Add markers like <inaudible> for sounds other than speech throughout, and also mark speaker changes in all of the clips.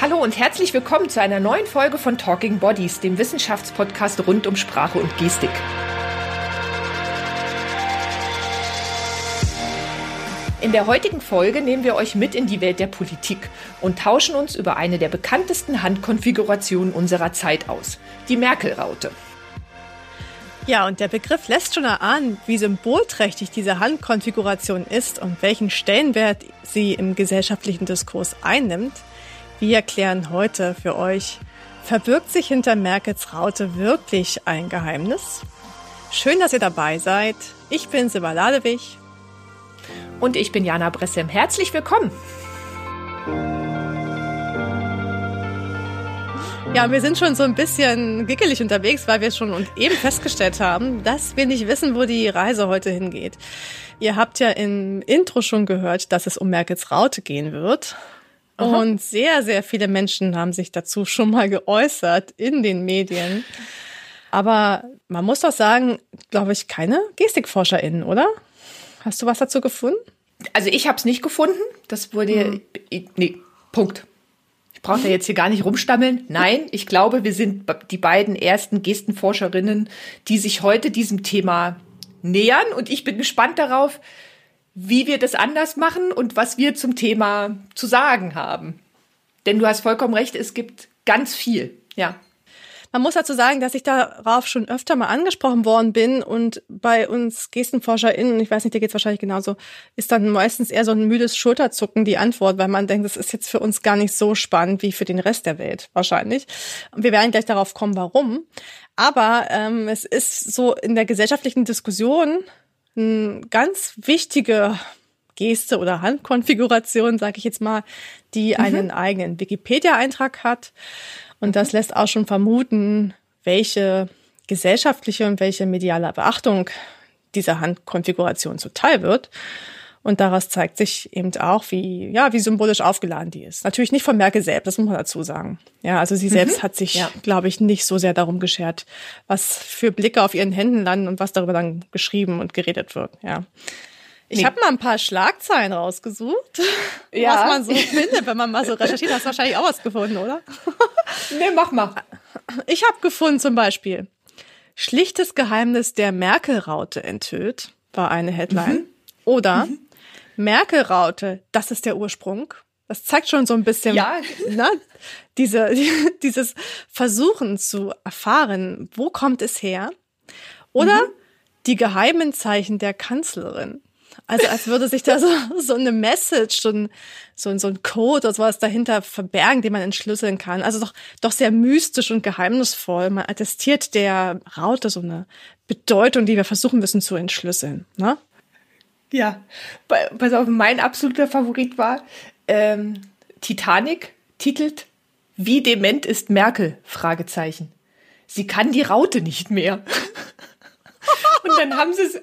Speaker 1: Hallo und herzlich willkommen zu einer neuen Folge von Talking Bodies, dem Wissenschaftspodcast rund um Sprache und Gestik. In der heutigen Folge nehmen wir euch mit in die Welt der Politik und tauschen uns über eine der bekanntesten Handkonfigurationen unserer Zeit aus, die Merkel-Raute.
Speaker 2: Ja, und der Begriff lässt schon erahnen, wie symbolträchtig diese Handkonfiguration ist und welchen Stellenwert sie im gesellschaftlichen Diskurs einnimmt. Wir erklären heute für euch, verbirgt sich hinter Merkels Raute wirklich ein Geheimnis? Schön, dass ihr dabei seid. Ich bin Siva Ladewig.
Speaker 1: Und ich bin Jana Bressem. Herzlich willkommen.
Speaker 2: Ja, wir sind schon so ein bisschen gickelig unterwegs, weil wir schon und eben festgestellt haben, dass wir nicht wissen, wo die Reise heute hingeht. Ihr habt ja im Intro schon gehört, dass es um Merkels Raute gehen wird. Aha. Und sehr, sehr viele Menschen haben sich dazu schon mal geäußert in den Medien. Aber man muss doch sagen, glaube ich, keine GestikforscherInnen, oder? Hast du was dazu gefunden?
Speaker 1: Also ich habe es nicht gefunden. Das wurde. Hm. Nee, Punkt. Ich brauche da jetzt hier gar nicht rumstammeln. Nein, ich glaube, wir sind die beiden ersten Gestenforscherinnen, die sich heute diesem Thema nähern. Und ich bin gespannt darauf, wie wir das anders machen und was wir zum Thema zu sagen haben. Denn du hast vollkommen recht, es gibt ganz viel, ja.
Speaker 2: Man muss dazu sagen, dass ich darauf schon öfter mal angesprochen worden bin und bei uns GestenforscherInnen, ich weiß nicht, dir geht's wahrscheinlich genauso, ist dann meistens eher so ein müdes Schulterzucken die Antwort, weil man denkt, das ist jetzt für uns gar nicht so spannend wie für den Rest der Welt wahrscheinlich. Wir werden gleich darauf kommen, warum. Aber ähm, es ist so in der gesellschaftlichen Diskussion eine ganz wichtige Geste oder Handkonfiguration, sage ich jetzt mal, die mhm. einen eigenen Wikipedia-Eintrag hat. Und das lässt auch schon vermuten, welche gesellschaftliche und welche mediale Beachtung dieser Handkonfiguration zuteil wird. Und daraus zeigt sich eben auch, wie, ja, wie symbolisch aufgeladen die ist. Natürlich nicht von Merkel selbst, das muss man dazu sagen. Ja, also sie selbst mhm. hat sich, ja. glaube ich, nicht so sehr darum geschert, was für Blicke auf ihren Händen landen und was darüber dann geschrieben und geredet wird, ja. Ich nee. habe mal ein paar Schlagzeilen rausgesucht, ja. was man so findet, wenn man mal so recherchiert. Hast du wahrscheinlich auch was gefunden, oder? <laughs>
Speaker 1: nee, mach mal.
Speaker 2: Ich habe gefunden zum Beispiel, schlichtes Geheimnis der Merkel-Raute enthüllt, war eine Headline. Mhm. Oder mhm. Merkel-Raute, das ist der Ursprung. Das zeigt schon so ein bisschen, ja. ne, diese, <laughs> dieses Versuchen zu erfahren, wo kommt es her? Oder mhm. die geheimen Zeichen der Kanzlerin. Also als würde sich da so, so eine Message, so ein, so, ein, so ein Code oder sowas dahinter verbergen, den man entschlüsseln kann. Also doch, doch sehr mystisch und geheimnisvoll. Man attestiert der Raute so eine Bedeutung, die wir versuchen müssen zu entschlüsseln. Ne?
Speaker 1: Ja, pass auf, mein absoluter Favorit war ähm, Titanic titelt Wie dement ist Merkel? Fragezeichen. Sie kann die Raute nicht mehr. <laughs> Und dann haben sie es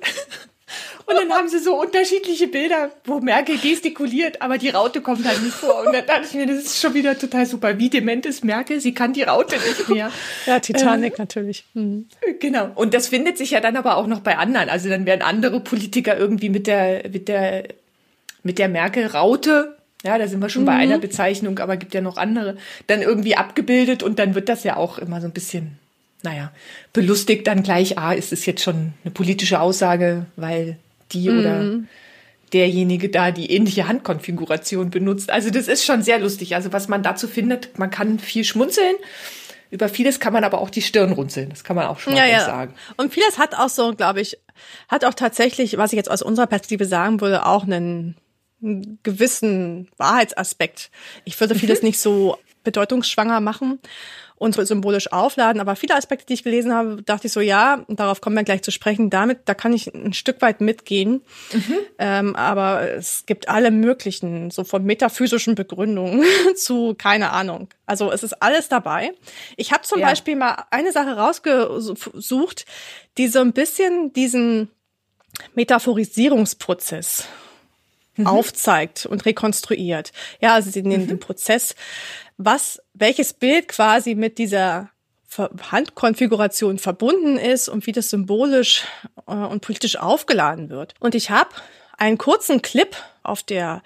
Speaker 1: und dann haben sie so unterschiedliche Bilder, wo Merkel gestikuliert, aber die Raute kommt halt nicht vor. Und dann dachte ich mir, das ist schon wieder total super. Wie dement ist Merkel? Sie kann die Raute nicht mehr.
Speaker 2: Ja, Titanic ähm, natürlich.
Speaker 1: Mhm. Genau. Und das findet sich ja dann aber auch noch bei anderen. Also dann werden andere Politiker irgendwie mit der, mit der, mit der Merkel-Raute ja, da sind wir schon mhm. bei einer Bezeichnung, aber gibt ja noch andere, dann irgendwie abgebildet und dann wird das ja auch immer so ein bisschen, naja, belustigt dann gleich, ah, ist es jetzt schon eine politische Aussage, weil die mhm. oder derjenige da die ähnliche Handkonfiguration benutzt. Also das ist schon sehr lustig. Also was man dazu findet, man kann viel schmunzeln. Über vieles kann man aber auch die Stirn runzeln. Das kann man auch schon mal ja, ja. sagen.
Speaker 2: Und vieles hat auch so, glaube ich, hat auch tatsächlich, was ich jetzt aus unserer Perspektive sagen würde, auch einen, einen gewissen Wahrheitsaspekt. Ich würde vieles mhm. nicht so bedeutungsschwanger machen und symbolisch aufladen. Aber viele Aspekte, die ich gelesen habe, dachte ich so, ja, darauf kommen wir gleich zu sprechen. Damit, da kann ich ein Stück weit mitgehen. Mhm. Ähm, aber es gibt alle möglichen, so von metaphysischen Begründungen <laughs> zu keine Ahnung. Also es ist alles dabei. Ich habe zum ja. Beispiel mal eine Sache rausgesucht, die so ein bisschen diesen Metaphorisierungsprozess mhm. aufzeigt und rekonstruiert. Ja, also sie nehmen mhm. den Prozess was, welches Bild quasi mit dieser Handkonfiguration verbunden ist und wie das symbolisch äh, und politisch aufgeladen wird. Und ich habe einen kurzen Clip auf der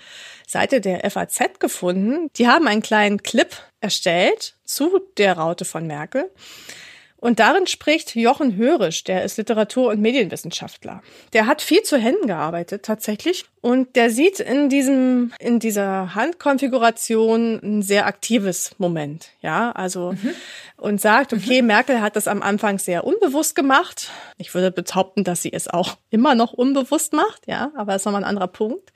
Speaker 2: Seite der FAZ gefunden. Die haben einen kleinen Clip erstellt zu der Raute von Merkel. Und darin spricht Jochen Hörisch, der ist Literatur- und Medienwissenschaftler. Der hat viel zu Händen gearbeitet, tatsächlich. Und der sieht in diesem, in dieser Handkonfiguration ein sehr aktives Moment. Ja, also, mhm. und sagt, okay, mhm. Merkel hat das am Anfang sehr unbewusst gemacht. Ich würde behaupten, dass sie es auch immer noch unbewusst macht. Ja, aber das ist nochmal ein anderer Punkt.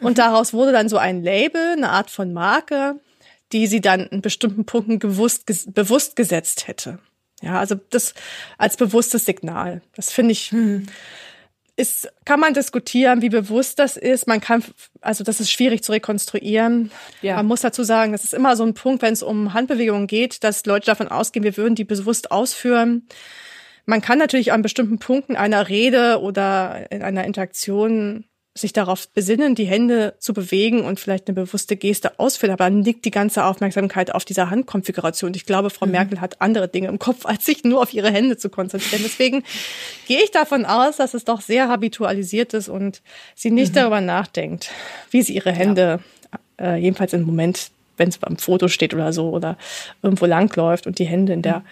Speaker 2: Und mhm. daraus wurde dann so ein Label, eine Art von Marke, die sie dann in bestimmten Punkten gewusst, bewusst gesetzt hätte. Ja, also das als bewusstes Signal. Das finde ich, hm. ist, kann man diskutieren, wie bewusst das ist. Man kann, also das ist schwierig zu rekonstruieren. Ja. Man muss dazu sagen, das ist immer so ein Punkt, wenn es um Handbewegungen geht, dass Leute davon ausgehen, wir würden die bewusst ausführen. Man kann natürlich an bestimmten Punkten einer Rede oder in einer Interaktion sich darauf besinnen, die Hände zu bewegen und vielleicht eine bewusste Geste ausführen. Aber dann liegt die ganze Aufmerksamkeit auf dieser Handkonfiguration. Ich glaube, Frau mhm. Merkel hat andere Dinge im Kopf, als sich nur auf ihre Hände zu konzentrieren. Deswegen gehe ich davon aus, dass es doch sehr habitualisiert ist und sie nicht mhm. darüber nachdenkt, wie sie ihre Hände, ja. äh, jedenfalls im Moment, wenn es beim Foto steht oder so oder irgendwo langläuft und die Hände in der mhm.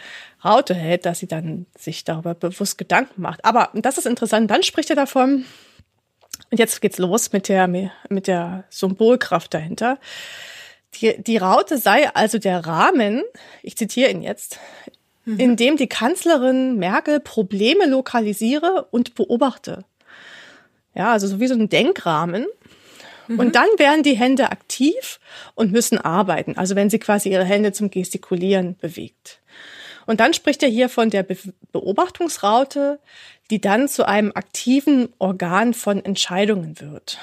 Speaker 2: Raute hält, dass sie dann sich darüber bewusst Gedanken macht. Aber das ist interessant. Dann spricht er davon, und jetzt geht's los mit der, mit der Symbolkraft dahinter. Die, die Raute sei also der Rahmen, ich zitiere ihn jetzt, mhm. in dem die Kanzlerin Merkel Probleme lokalisiere und beobachte. Ja, also so wie so ein Denkrahmen. Mhm. Und dann werden die Hände aktiv und müssen arbeiten. Also wenn sie quasi ihre Hände zum Gestikulieren bewegt. Und dann spricht er hier von der Be Beobachtungsraute, die dann zu einem aktiven Organ von Entscheidungen wird.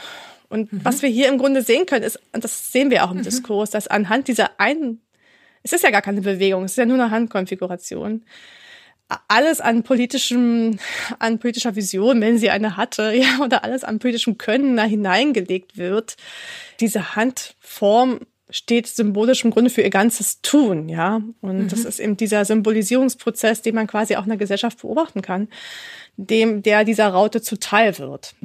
Speaker 2: Und mhm. was wir hier im Grunde sehen können, ist, und das sehen wir auch im mhm. Diskurs, dass anhand dieser einen, es ist ja gar keine Bewegung, es ist ja nur eine Handkonfiguration, alles an politischem, an politischer Vision, wenn sie eine hatte, ja, oder alles an politischem Können da hineingelegt wird. Diese Handform steht symbolisch im Grunde für ihr ganzes Tun, ja. Und mhm. das ist eben dieser Symbolisierungsprozess, den man quasi auch in der Gesellschaft beobachten kann dem, der dieser Raute zuteil wird.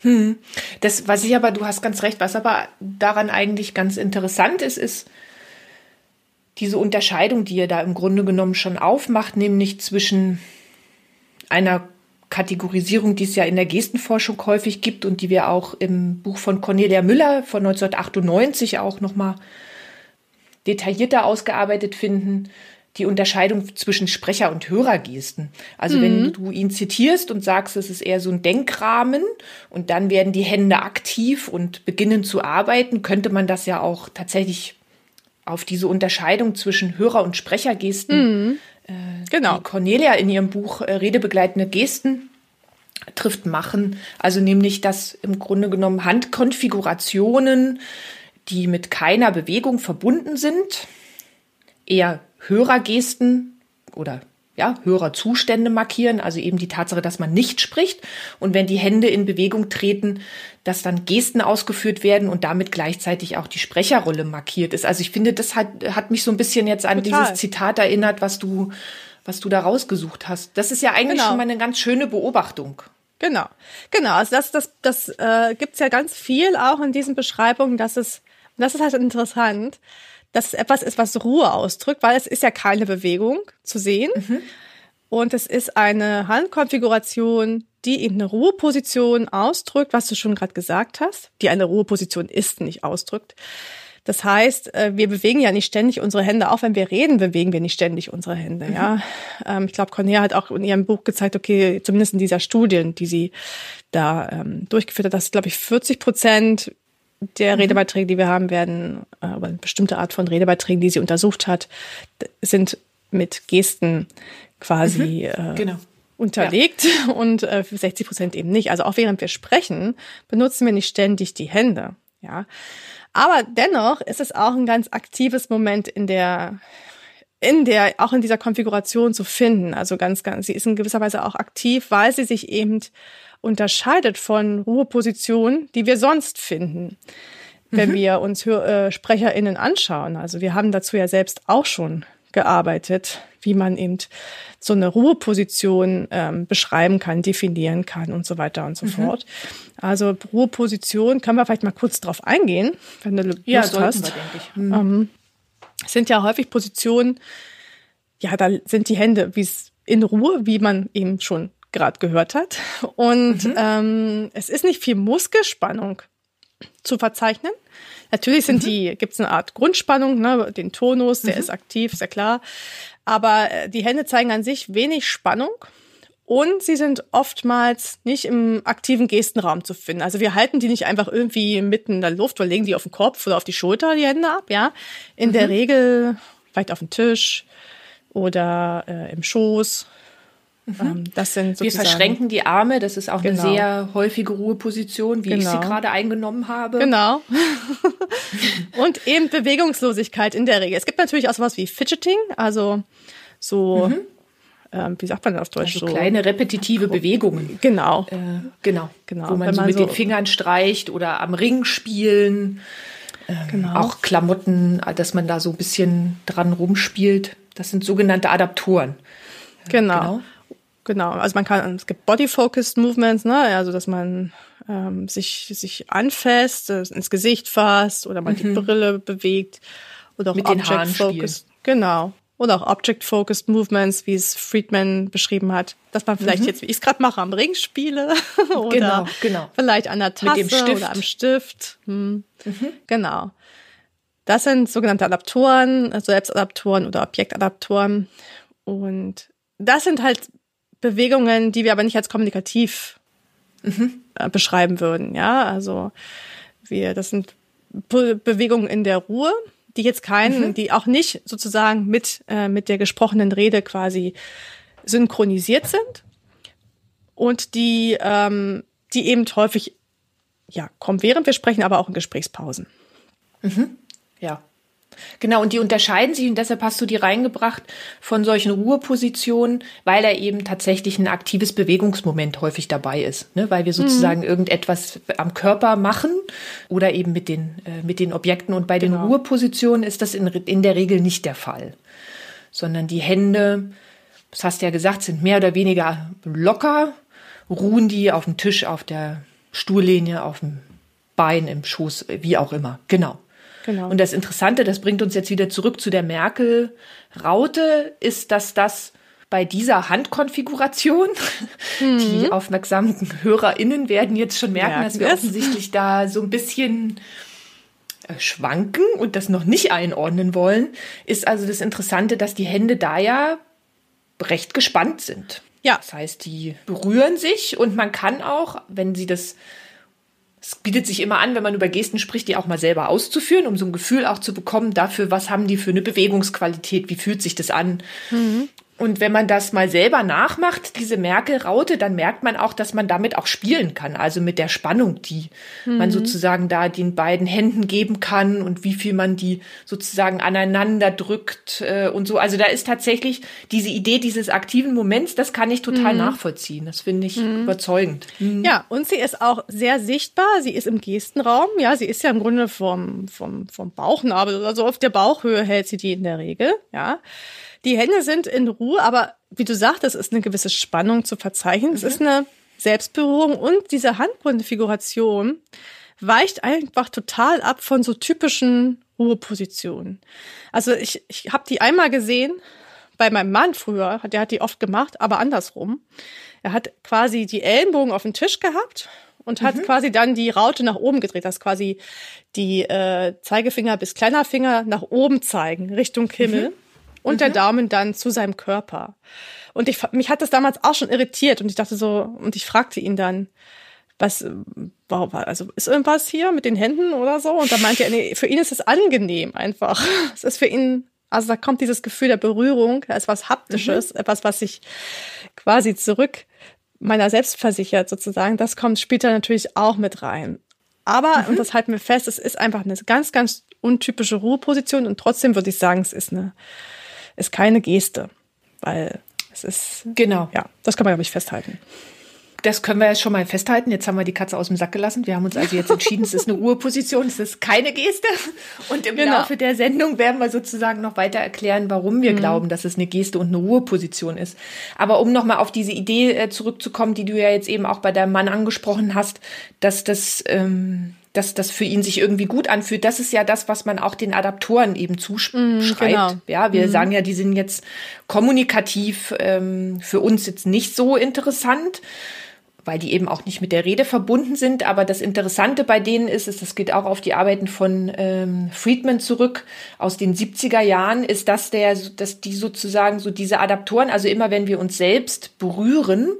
Speaker 1: Hm. Das, was ich aber, du hast ganz recht, was aber daran eigentlich ganz interessant ist, ist diese Unterscheidung, die ihr da im Grunde genommen schon aufmacht, nämlich zwischen einer Kategorisierung, die es ja in der Gestenforschung häufig gibt und die wir auch im Buch von Cornelia Müller von 1998 auch nochmal detaillierter ausgearbeitet finden, die Unterscheidung zwischen Sprecher- und Hörergesten. Also mhm. wenn du ihn zitierst und sagst, es ist eher so ein Denkrahmen und dann werden die Hände aktiv und beginnen zu arbeiten, könnte man das ja auch tatsächlich auf diese Unterscheidung zwischen Hörer- und Sprechergesten, mhm. Äh, genau. die Cornelia in ihrem Buch äh, Redebegleitende Gesten trifft, machen. Also nämlich, dass im Grunde genommen Handkonfigurationen, die mit keiner Bewegung verbunden sind, eher Hörergesten oder ja, Hörerzustände markieren, also eben die Tatsache, dass man nicht spricht und wenn die Hände in Bewegung treten, dass dann Gesten ausgeführt werden und damit gleichzeitig auch die Sprecherrolle markiert ist. Also ich finde, das hat, hat mich so ein bisschen jetzt an Total. dieses Zitat erinnert, was du, was du da rausgesucht hast. Das ist ja eigentlich genau. schon mal eine ganz schöne Beobachtung.
Speaker 2: Genau, genau. Also das, das, das äh, gibt ja ganz viel auch in diesen Beschreibungen, dass es, das ist halt interessant, dass es etwas ist, was Ruhe ausdrückt, weil es ist ja keine Bewegung zu sehen. Mhm. Und es ist eine Handkonfiguration, die eben eine Ruheposition ausdrückt, was du schon gerade gesagt hast, die eine Ruheposition ist, nicht ausdrückt. Das heißt, äh, wir bewegen ja nicht ständig unsere Hände, auch wenn wir reden, bewegen wir nicht ständig unsere Hände. Mhm. Ja, ähm, ich glaube, Cornelia hat auch in ihrem Buch gezeigt, okay, zumindest in dieser Studien, die sie da ähm, durchgeführt hat, dass glaube ich 40 Prozent der mhm. Redebeiträge, die wir haben werden, äh, aber eine bestimmte Art von Redebeiträgen, die sie untersucht hat, sind mit Gesten quasi mhm, äh, genau. unterlegt ja. <laughs> und äh, 60 Prozent eben nicht. Also auch während wir sprechen, benutzen wir nicht ständig die Hände. Ja, aber dennoch ist es auch ein ganz aktives Moment in der in der, auch in dieser Konfiguration zu finden. Also ganz, ganz, sie ist in gewisser Weise auch aktiv, weil sie sich eben unterscheidet von Ruhepositionen, die wir sonst finden, wenn mhm. wir uns äh, SprecherInnen anschauen. Also wir haben dazu ja selbst auch schon gearbeitet, wie man eben so eine Ruheposition ähm, beschreiben kann, definieren kann und so weiter und so mhm. fort. Also Ruheposition, können wir vielleicht mal kurz drauf eingehen, wenn du Lust ja, hast. Wir, denke ich. Mhm. Ähm, sind ja häufig Positionen, ja, da sind die Hände wie es in Ruhe, wie man eben schon gerade gehört hat. Und mhm. ähm, es ist nicht viel Muskelspannung zu verzeichnen. Natürlich sind mhm. die, gibt es eine Art Grundspannung, ne, den Tonus, der mhm. ist aktiv, ist ja klar. Aber äh, die Hände zeigen an sich wenig Spannung. Und sie sind oftmals nicht im aktiven Gestenraum zu finden. Also wir halten die nicht einfach irgendwie mitten in der Luft oder legen die auf den Kopf oder auf die Schulter, die Hände ab, ja. In mhm. der Regel vielleicht auf dem Tisch oder äh, im Schoß,
Speaker 1: Mhm. Ähm, das sind wir verschränken die Arme, das ist auch genau. eine sehr häufige Ruheposition, wie genau. ich sie genau. gerade eingenommen habe.
Speaker 2: Genau. <laughs> und eben Bewegungslosigkeit in der Regel. Es gibt natürlich auch sowas wie Fidgeting, also so, mhm. Ähm, wie sagt man das auf Deutsch?
Speaker 1: Also so kleine repetitive Bewegungen.
Speaker 2: Genau.
Speaker 1: Äh, genau. genau. Wo man, man so mit so den Fingern streicht oder am Ring spielen. Ähm, genau. Auch Klamotten, dass man da so ein bisschen dran rumspielt. Das sind sogenannte Adaptoren.
Speaker 2: Genau. genau. Genau, also man kann, es gibt Body-Focused Movements, ne, also dass man ähm, sich, sich anfasst, äh, ins Gesicht fasst oder man mhm. die Brille bewegt oder auch Object-Focused. Genau. Oder auch Object-Focused Movements, wie es Friedman beschrieben hat. Dass man vielleicht mhm. jetzt, wie ich es gerade mache, am Ring spiele <laughs> oder genau, genau. vielleicht an der Tasse oder am Stift. Hm. Mhm. Genau. Das sind sogenannte Adaptoren, also Selbstadaptoren oder Objektadaptoren. Und das sind halt Bewegungen, die wir aber nicht als kommunikativ mhm. äh, beschreiben würden. Ja, also wir, das sind Be Bewegungen in der Ruhe, die jetzt keinen, mhm. die auch nicht sozusagen mit äh, mit der gesprochenen Rede quasi synchronisiert sind und die ähm, die eben häufig ja kommen während wir sprechen, aber auch in Gesprächspausen.
Speaker 1: Mhm. Ja. Genau, und die unterscheiden sich und deshalb hast du die reingebracht von solchen Ruhepositionen, weil er eben tatsächlich ein aktives Bewegungsmoment häufig dabei ist, ne? weil wir sozusagen mhm. irgendetwas am Körper machen oder eben mit den, äh, mit den Objekten. Und bei genau. den Ruhepositionen ist das in, in der Regel nicht der Fall, sondern die Hände, das hast du ja gesagt, sind mehr oder weniger locker, ruhen die auf dem Tisch, auf der Stuhllehne, auf dem Bein, im Schoß, wie auch immer. Genau. Genau. Und das Interessante, das bringt uns jetzt wieder zurück zu der Merkel-Raute, ist, dass das bei dieser Handkonfiguration, <laughs> mhm. die aufmerksamen HörerInnen werden jetzt schon merken, merken dass wir es. offensichtlich da so ein bisschen äh, schwanken und das noch nicht einordnen wollen, ist also das Interessante, dass die Hände da ja recht gespannt sind. Ja. Das heißt, die berühren sich und man kann auch, wenn sie das es bietet sich immer an, wenn man über Gesten spricht, die auch mal selber auszuführen, um so ein Gefühl auch zu bekommen dafür, was haben die für eine Bewegungsqualität, wie fühlt sich das an. Mhm. Und wenn man das mal selber nachmacht, diese Merkel-Raute, dann merkt man auch, dass man damit auch spielen kann. Also mit der Spannung, die mhm. man sozusagen da den beiden Händen geben kann und wie viel man die sozusagen aneinander drückt äh, und so. Also da ist tatsächlich diese Idee dieses aktiven Moments, das kann ich total mhm. nachvollziehen. Das finde ich mhm. überzeugend.
Speaker 2: Mhm. Ja, und sie ist auch sehr sichtbar. Sie ist im Gestenraum. Ja, sie ist ja im Grunde vom, vom, vom Bauchnabel, also auf der Bauchhöhe hält sie die in der Regel. Ja. Die Hände sind in Ruhe, aber wie du sagtest, ist eine gewisse Spannung zu verzeichnen. Mhm. Es ist eine Selbstberührung und diese Handkonfiguration weicht einfach total ab von so typischen Ruhepositionen. Also ich, ich habe die einmal gesehen bei meinem Mann früher, der hat die oft gemacht, aber andersrum. Er hat quasi die Ellenbogen auf den Tisch gehabt und hat mhm. quasi dann die Raute nach oben gedreht, dass quasi die äh, Zeigefinger bis kleiner Finger nach oben zeigen, Richtung Himmel. Mhm und mhm. der Daumen dann zu seinem Körper. Und ich, mich hat das damals auch schon irritiert und ich dachte so, und ich fragte ihn dann, was, warum, also ist irgendwas hier mit den Händen oder so? Und da meinte er, nee, für ihn ist es angenehm einfach. <laughs> Es ist für ihn, also da kommt dieses Gefühl der Berührung, ist was Haptisches, mhm. etwas, was sich quasi zurück meiner selbst versichert sozusagen. Das kommt später natürlich auch mit rein. Aber, mhm. und das halten wir fest, es ist einfach eine ganz, ganz untypische Ruheposition und trotzdem würde ich sagen, es ist eine ist keine Geste, weil es ist
Speaker 1: genau
Speaker 2: ja, das kann man glaube ich festhalten.
Speaker 1: das können wir jetzt schon mal festhalten. Jetzt haben wir die Katze aus dem Sack gelassen. Wir haben uns also jetzt entschieden, es ist eine Ruheposition, es ist keine Geste. Und im genau. Laufe der Sendung werden wir sozusagen noch weiter erklären, warum wir mhm. glauben, dass es eine Geste und eine Ruheposition ist. Aber um nochmal auf diese Idee äh, zurückzukommen, die du ja jetzt eben auch bei deinem Mann angesprochen hast, dass das ähm, dass das für ihn sich irgendwie gut anfühlt. Das ist ja das, was man auch den Adaptoren eben zuschreibt. Mm, genau. Ja, wir mm. sagen ja, die sind jetzt kommunikativ ähm, für uns jetzt nicht so interessant, weil die eben auch nicht mit der Rede verbunden sind. Aber das Interessante bei denen ist, ist das geht auch auf die Arbeiten von ähm, Friedman zurück aus den 70er Jahren, ist, dass der, dass die sozusagen so diese Adaptoren, also immer wenn wir uns selbst berühren,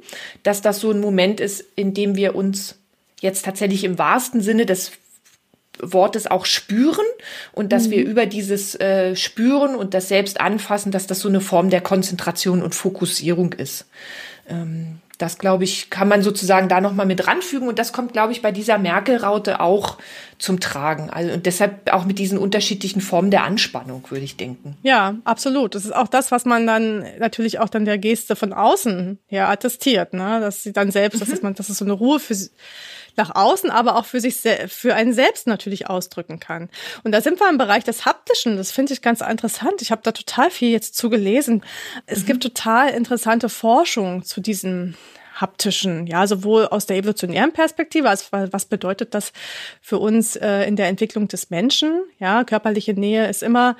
Speaker 1: dass das so ein Moment ist, in dem wir uns jetzt tatsächlich im wahrsten Sinne des Wortes auch spüren und dass mhm. wir über dieses äh, Spüren und das Selbst anfassen, dass das so eine Form der Konzentration und Fokussierung ist. Ähm, das, glaube ich, kann man sozusagen da nochmal mit ranfügen und das kommt, glaube ich, bei dieser Merkel-Raute auch zum Tragen. Also, und deshalb auch mit diesen unterschiedlichen Formen der Anspannung, würde ich denken.
Speaker 2: Ja, absolut. Das ist auch das, was man dann natürlich auch dann der Geste von außen her attestiert, ne? dass sie dann selbst, mhm. dass, man, dass es so eine Ruhe für sie nach außen, aber auch für sich, für einen selbst natürlich ausdrücken kann. Und da sind wir im Bereich des Haptischen. Das finde ich ganz interessant. Ich habe da total viel jetzt zugelesen. Es mhm. gibt total interessante Forschung zu diesem haptischen, ja, sowohl aus der evolutionären Perspektive, also was bedeutet das für uns äh, in der Entwicklung des Menschen? Ja, körperliche Nähe ist immer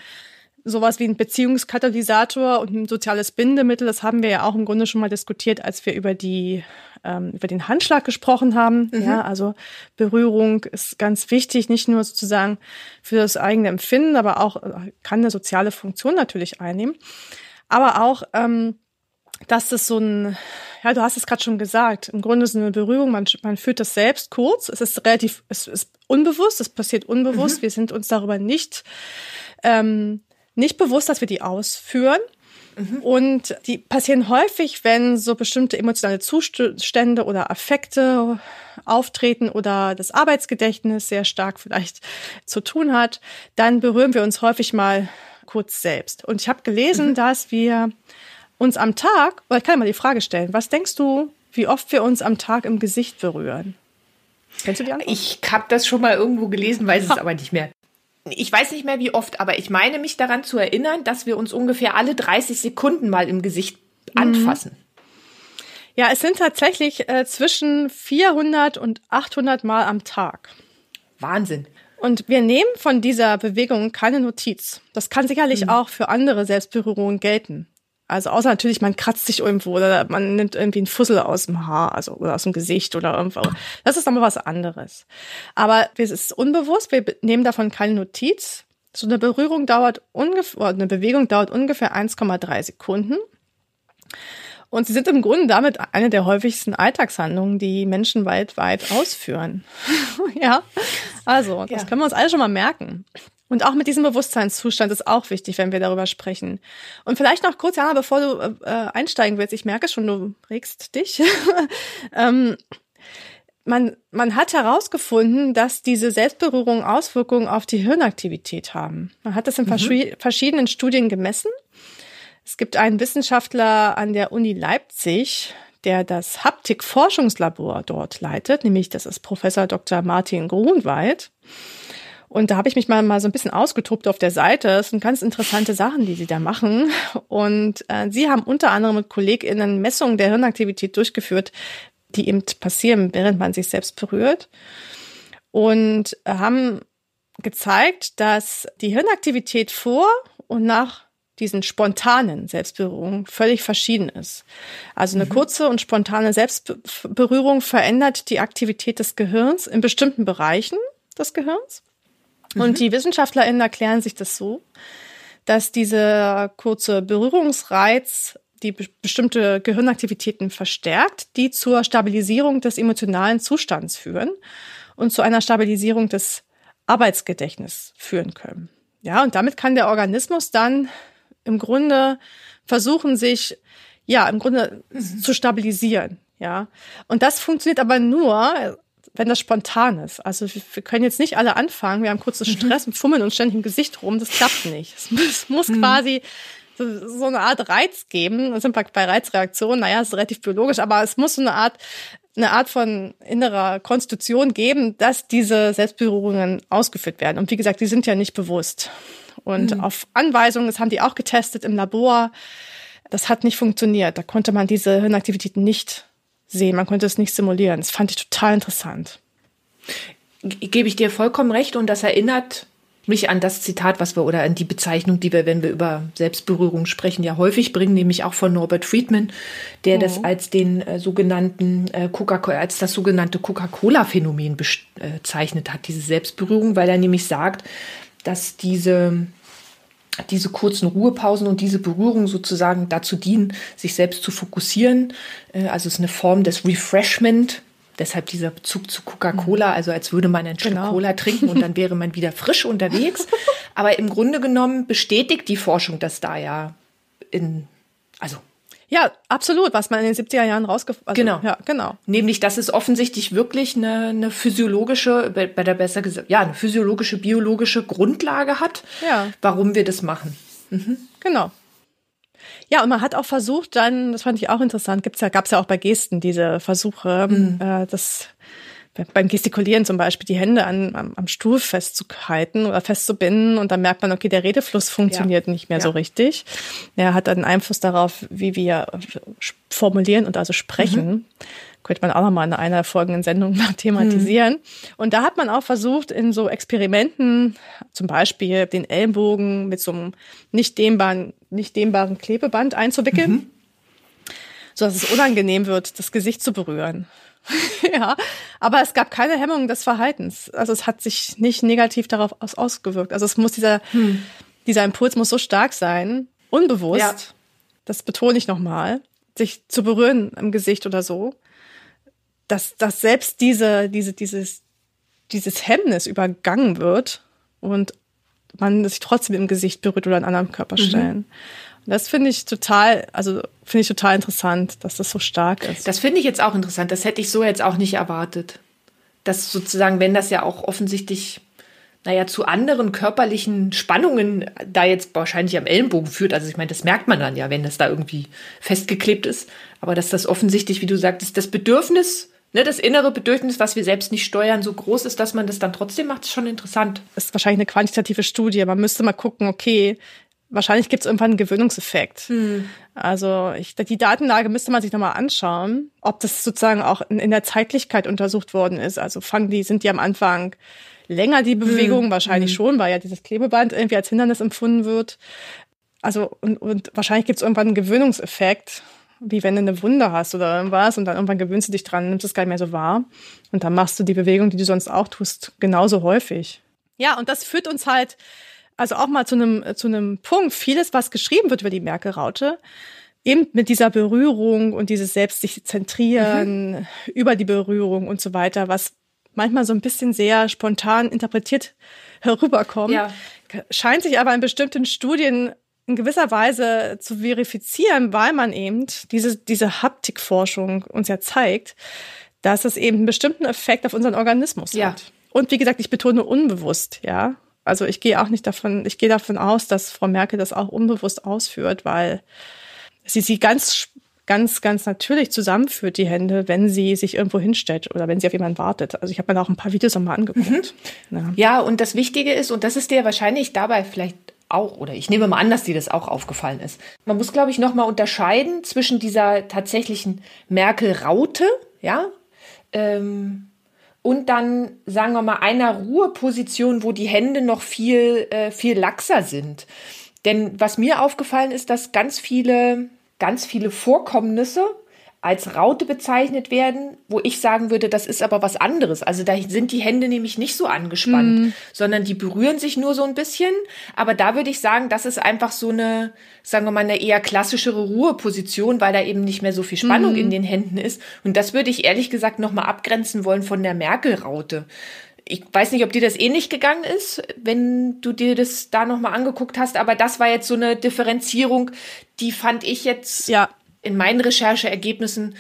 Speaker 2: sowas wie ein Beziehungskatalysator und ein soziales Bindemittel. Das haben wir ja auch im Grunde schon mal diskutiert, als wir über die ähm, über den Handschlag gesprochen haben. Mhm. Ja, also Berührung ist ganz wichtig, nicht nur sozusagen für das eigene Empfinden, aber auch äh, kann eine soziale Funktion natürlich einnehmen. Aber auch, ähm, dass es so ein, ja, du hast es gerade schon gesagt, im Grunde ist eine Berührung, man, man fühlt das selbst kurz, es ist relativ, es ist unbewusst, es passiert unbewusst, mhm. wir sind uns darüber nicht, ähm, nicht bewusst, dass wir die ausführen. Mhm. Und die passieren häufig, wenn so bestimmte emotionale Zustände oder Affekte auftreten oder das Arbeitsgedächtnis sehr stark vielleicht zu tun hat, dann berühren wir uns häufig mal kurz selbst. Und ich habe gelesen, mhm. dass wir uns am Tag, oder ich kann mal die Frage stellen, was denkst du, wie oft wir uns am Tag im Gesicht berühren?
Speaker 1: Kennst du die Antwort? Ich habe das schon mal irgendwo gelesen, weiß es <laughs> aber nicht mehr ich weiß nicht mehr wie oft, aber ich meine mich daran zu erinnern, dass wir uns ungefähr alle 30 Sekunden mal im Gesicht mhm. anfassen.
Speaker 2: Ja, es sind tatsächlich äh, zwischen 400 und 800 Mal am Tag.
Speaker 1: Wahnsinn.
Speaker 2: Und wir nehmen von dieser Bewegung keine Notiz. Das kann sicherlich mhm. auch für andere Selbstberührungen gelten. Also außer natürlich, man kratzt sich irgendwo oder man nimmt irgendwie einen Fussel aus dem Haar, also oder aus dem Gesicht oder irgendwo. Das ist aber was anderes. Aber es ist unbewusst, wir nehmen davon keine Notiz. So eine Berührung dauert ungefähr, eine Bewegung dauert ungefähr 1,3 Sekunden. Und sie sind im Grunde damit eine der häufigsten Alltagshandlungen, die Menschen weltweit ausführen. <laughs> ja, also das ja. können wir uns alle schon mal merken. Und auch mit diesem Bewusstseinszustand ist auch wichtig, wenn wir darüber sprechen. Und vielleicht noch kurz, Jana, bevor du äh, einsteigen willst, ich merke schon, du regst dich. <laughs> ähm, man, man hat herausgefunden, dass diese Selbstberührung Auswirkungen auf die Hirnaktivität haben. Man hat das in mhm. verschiedenen Studien gemessen. Es gibt einen Wissenschaftler an der Uni Leipzig, der das Haptik-Forschungslabor dort leitet, nämlich das ist Professor Dr. Martin Grunwald. Und da habe ich mich mal, mal so ein bisschen ausgetobt auf der Seite. Es sind ganz interessante Sachen, die sie da machen. Und äh, sie haben unter anderem mit KollegInnen Messungen der Hirnaktivität durchgeführt, die eben passieren, während man sich selbst berührt. Und haben gezeigt, dass die Hirnaktivität vor und nach diesen spontanen Selbstberührungen völlig verschieden ist. Also eine mhm. kurze und spontane Selbstberührung verändert die Aktivität des Gehirns in bestimmten Bereichen des Gehirns. Und mhm. die WissenschaftlerInnen erklären sich das so, dass dieser kurze Berührungsreiz die bestimmte Gehirnaktivitäten verstärkt, die zur Stabilisierung des emotionalen Zustands führen und zu einer Stabilisierung des Arbeitsgedächtnisses führen können. Ja, und damit kann der Organismus dann im Grunde versuchen, sich ja, im Grunde mhm. zu stabilisieren. Ja, und das funktioniert aber nur, wenn das spontan ist. Also wir können jetzt nicht alle anfangen, wir haben kurzes mhm. Stress und fummeln uns ständig im Gesicht rum, das klappt nicht. Es muss, muss mhm. quasi so, so eine Art Reiz geben. Da sind wir bei Reizreaktionen, naja, ist relativ biologisch, aber es muss so eine Art eine Art von innerer Konstitution geben, dass diese Selbstberührungen ausgeführt werden. Und wie gesagt, die sind ja nicht bewusst. Und mhm. auf Anweisung, das haben die auch getestet im Labor, das hat nicht funktioniert. Da konnte man diese Hirnaktivität nicht sehen, man konnte es nicht simulieren. Das fand ich total interessant.
Speaker 1: Gebe ich dir vollkommen recht und das erinnert mich an das Zitat, was wir oder an die Bezeichnung, die wir, wenn wir über Selbstberührung sprechen, ja häufig bringen, nämlich auch von Norbert Friedman, der mhm. das als den äh, sogenannten äh, Coca als das sogenannte Coca-Cola-Phänomen bezeichnet hat, diese Selbstberührung, weil er nämlich sagt, dass diese diese kurzen Ruhepausen und diese Berührung sozusagen dazu dienen, sich selbst zu fokussieren. Äh, also es ist eine Form des Refreshment, Deshalb dieser Bezug zu Coca-Cola, mhm. also als würde man ein Stück genau. Cola trinken und dann wäre man wieder frisch unterwegs. <laughs> Aber im Grunde genommen bestätigt die Forschung das da ja in, also
Speaker 2: ja, absolut, was man in den 70er Jahren rausgefunden
Speaker 1: also, Genau. Ja, genau. Nämlich, dass es offensichtlich wirklich eine, eine physiologische, bei der besser gesagt, ja, eine physiologische, biologische Grundlage hat, ja. warum wir das machen.
Speaker 2: Mhm. Genau. Ja, und man hat auch versucht, dann, das fand ich auch interessant, gibt's ja, gab's ja auch bei Gesten diese Versuche, mhm. äh, das beim Gestikulieren zum Beispiel die Hände an, am, am Stuhl festzuhalten oder festzubinden und dann merkt man, okay, der Redefluss funktioniert ja. nicht mehr ja. so richtig. Er hat einen Einfluss darauf, wie wir formulieren und also sprechen. Mhm könnte man auch noch mal in einer folgenden Sendung <laughs> mal thematisieren. Hm. Und da hat man auch versucht, in so Experimenten, zum Beispiel den Ellenbogen mit so einem nicht dehnbaren, nicht dehnbaren Klebeband einzuwickeln, mhm. so dass es unangenehm wird, das Gesicht zu berühren. <laughs> ja, aber es gab keine Hemmung des Verhaltens. Also es hat sich nicht negativ darauf aus ausgewirkt. Also es muss dieser, hm. dieser Impuls muss so stark sein, unbewusst, ja. das betone ich nochmal, sich zu berühren im Gesicht oder so, dass, dass selbst diese, diese, dieses, dieses Hemmnis übergangen wird und man sich trotzdem im Gesicht berührt oder an anderen Körperstellen. Mhm. Das finde ich total, also finde ich total interessant, dass das so stark ist.
Speaker 1: Das finde ich jetzt auch interessant. Das hätte ich so jetzt auch nicht erwartet. Dass sozusagen, wenn das ja auch offensichtlich, naja, zu anderen körperlichen Spannungen da jetzt wahrscheinlich am Ellenbogen führt. Also ich meine, das merkt man dann ja, wenn das da irgendwie festgeklebt ist. Aber dass das offensichtlich, wie du sagtest, das Bedürfnis ne, das innere Bedürfnis, was wir selbst nicht steuern, so groß ist, dass man das dann trotzdem macht, ist schon interessant.
Speaker 2: Das ist wahrscheinlich eine quantitative Studie. Man müsste mal gucken, okay, wahrscheinlich gibt es irgendwann einen Gewöhnungseffekt. Hm. Also ich, die Datenlage müsste man sich nochmal anschauen, ob das sozusagen auch in, in, der Zeitlichkeit untersucht worden ist. Also fangen die, sind die am Anfang länger die Bewegung? Hm. Wahrscheinlich hm. schon, weil ja dieses Klebeband irgendwie als Hindernis empfunden wird. Also und, und wahrscheinlich gibt es irgendwann einen Gewöhnungseffekt wie wenn du eine Wunde hast oder irgendwas und dann irgendwann gewöhnst du dich dran, nimmst es gar nicht mehr so wahr und dann machst du die Bewegung, die du sonst auch tust, genauso häufig. Ja, und das führt uns halt also auch mal zu einem zu einem Punkt, vieles was geschrieben wird über die Merkel-Raute, eben mit dieser Berührung und dieses selbst sich zentrieren mhm. über die Berührung und so weiter, was manchmal so ein bisschen sehr spontan interpretiert <laughs> herüberkommt, ja. scheint sich aber in bestimmten Studien in gewisser Weise zu verifizieren, weil man eben diese, diese Haptikforschung uns ja zeigt, dass es eben einen bestimmten Effekt auf unseren Organismus ja. hat. Und wie gesagt, ich betone unbewusst, ja. Also ich gehe auch nicht davon, ich gehe davon aus, dass Frau Merkel das auch unbewusst ausführt, weil sie sie ganz ganz, ganz natürlich zusammenführt, die Hände, wenn sie sich irgendwo hinstellt oder wenn sie auf jemanden wartet. Also ich habe mir da auch ein paar Videos nochmal angeguckt.
Speaker 1: Mhm. Ja. ja, und das Wichtige ist, und das ist dir wahrscheinlich dabei vielleicht auch, oder ich nehme mal an, dass dir das auch aufgefallen ist. Man muss, glaube ich, nochmal unterscheiden zwischen dieser tatsächlichen Merkel-Raute, ja, ähm, und dann, sagen wir mal, einer Ruheposition, wo die Hände noch viel, äh, viel laxer sind. Denn was mir aufgefallen ist, dass ganz viele, ganz viele Vorkommnisse als Raute bezeichnet werden, wo ich sagen würde, das ist aber was anderes. Also da sind die Hände nämlich nicht so angespannt, mm. sondern die berühren sich nur so ein bisschen. Aber da würde ich sagen, das ist einfach so eine, sagen wir mal, eine eher klassischere Ruheposition, weil da eben nicht mehr so viel Spannung mm. in den Händen ist. Und das würde ich ehrlich gesagt nochmal abgrenzen wollen von der Merkel-Raute. Ich weiß nicht, ob dir das ähnlich gegangen ist, wenn du dir das da nochmal angeguckt hast, aber das war jetzt so eine Differenzierung, die fand ich jetzt ja in meinen Rechercheergebnissen,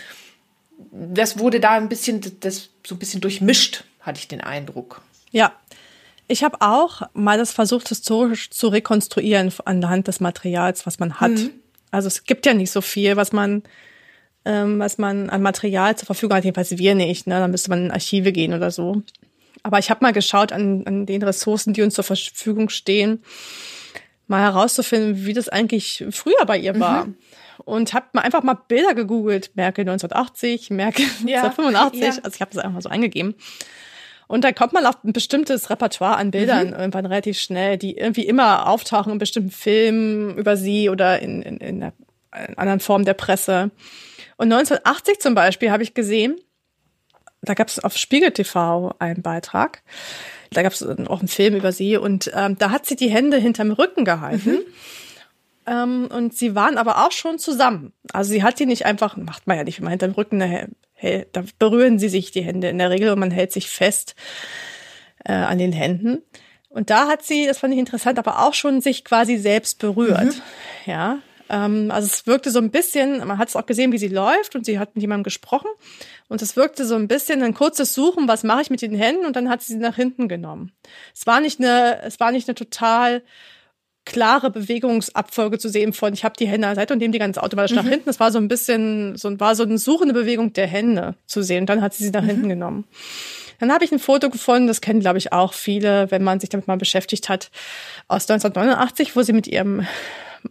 Speaker 1: das wurde da ein bisschen, das so ein bisschen durchmischt, hatte ich den Eindruck.
Speaker 2: Ja. Ich habe auch mal das versucht, historisch zu rekonstruieren anhand des Materials, was man hat. Mhm. Also es gibt ja nicht so viel, was man ähm, was man an Material zur Verfügung hat. Jedenfalls wir nicht. Ne? Dann müsste man in Archive gehen oder so. Aber ich habe mal geschaut an, an den Ressourcen, die uns zur Verfügung stehen, mal herauszufinden, wie das eigentlich früher bei ihr war. Mhm. Und habe mal einfach mal Bilder gegoogelt. Merkel 1980, Merkel <laughs> ja, 1985. Ja. Also ich habe das einfach mal so eingegeben. Und da kommt man auf ein bestimmtes Repertoire an Bildern mhm. irgendwann relativ schnell, die irgendwie immer auftauchen in bestimmten Filmen über sie oder in, in, in, einer, in anderen Formen der Presse. Und 1980 zum Beispiel habe ich gesehen, da gab es auf Spiegel TV einen Beitrag. Da gab es auch einen Film über sie und ähm, da hat sie die Hände hinterm Rücken gehalten. Mhm. Ähm, und sie waren aber auch schon zusammen. Also sie hat die nicht einfach, macht man ja nicht, wenn man hinterm Rücken, eine, da berühren sie sich die Hände in der Regel und man hält sich fest äh, an den Händen. Und da hat sie, das fand ich interessant, aber auch schon sich quasi selbst berührt. Mhm. Ja, ähm, also es wirkte so ein bisschen, man hat es auch gesehen, wie sie läuft und sie hat mit jemandem gesprochen und es wirkte so ein bisschen ein kurzes Suchen, was mache ich mit den Händen und dann hat sie sie nach hinten genommen. Es war nicht eine, es war nicht eine total klare Bewegungsabfolge zu sehen von ich habe die Hände an der Seite und nehme die ganz automatisch mhm. nach hinten. Es war so ein bisschen so war so eine suchende Bewegung der Hände zu sehen. Und dann hat sie sie nach mhm. hinten genommen. Dann habe ich ein Foto gefunden, das kennen glaube ich auch viele, wenn man sich damit mal beschäftigt hat, aus 1989, wo sie mit ihrem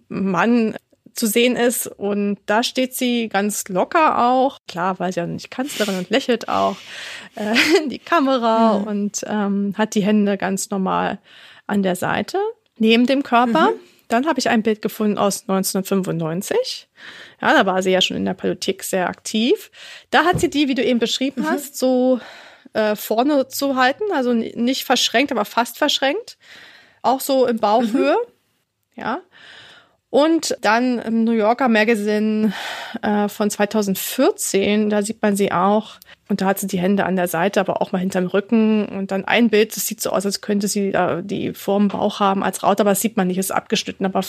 Speaker 2: Mann zu sehen ist. Und da steht sie ganz locker auch. Klar, weil sie ja nicht Kanzlerin und lächelt auch äh, in <laughs> die Kamera mhm. und ähm, hat die Hände ganz normal an der Seite, neben dem Körper. Mhm. Dann habe ich ein Bild gefunden aus 1995. Ja, da war sie ja schon in der Politik sehr aktiv. Da hat sie die, wie du eben beschrieben mhm. hast, so äh, vorne zu halten, also nicht verschränkt, aber fast verschränkt. Auch so in Bauchhöhe. Mhm. Ja. Und dann im New Yorker Magazine äh, von 2014, da sieht man sie auch. Und da hat sie die Hände an der Seite, aber auch mal hinterm Rücken. Und dann ein Bild, das sieht so aus, als könnte sie äh, die Form Bauch haben als Raute, aber das sieht man nicht, ist abgeschnitten. Aber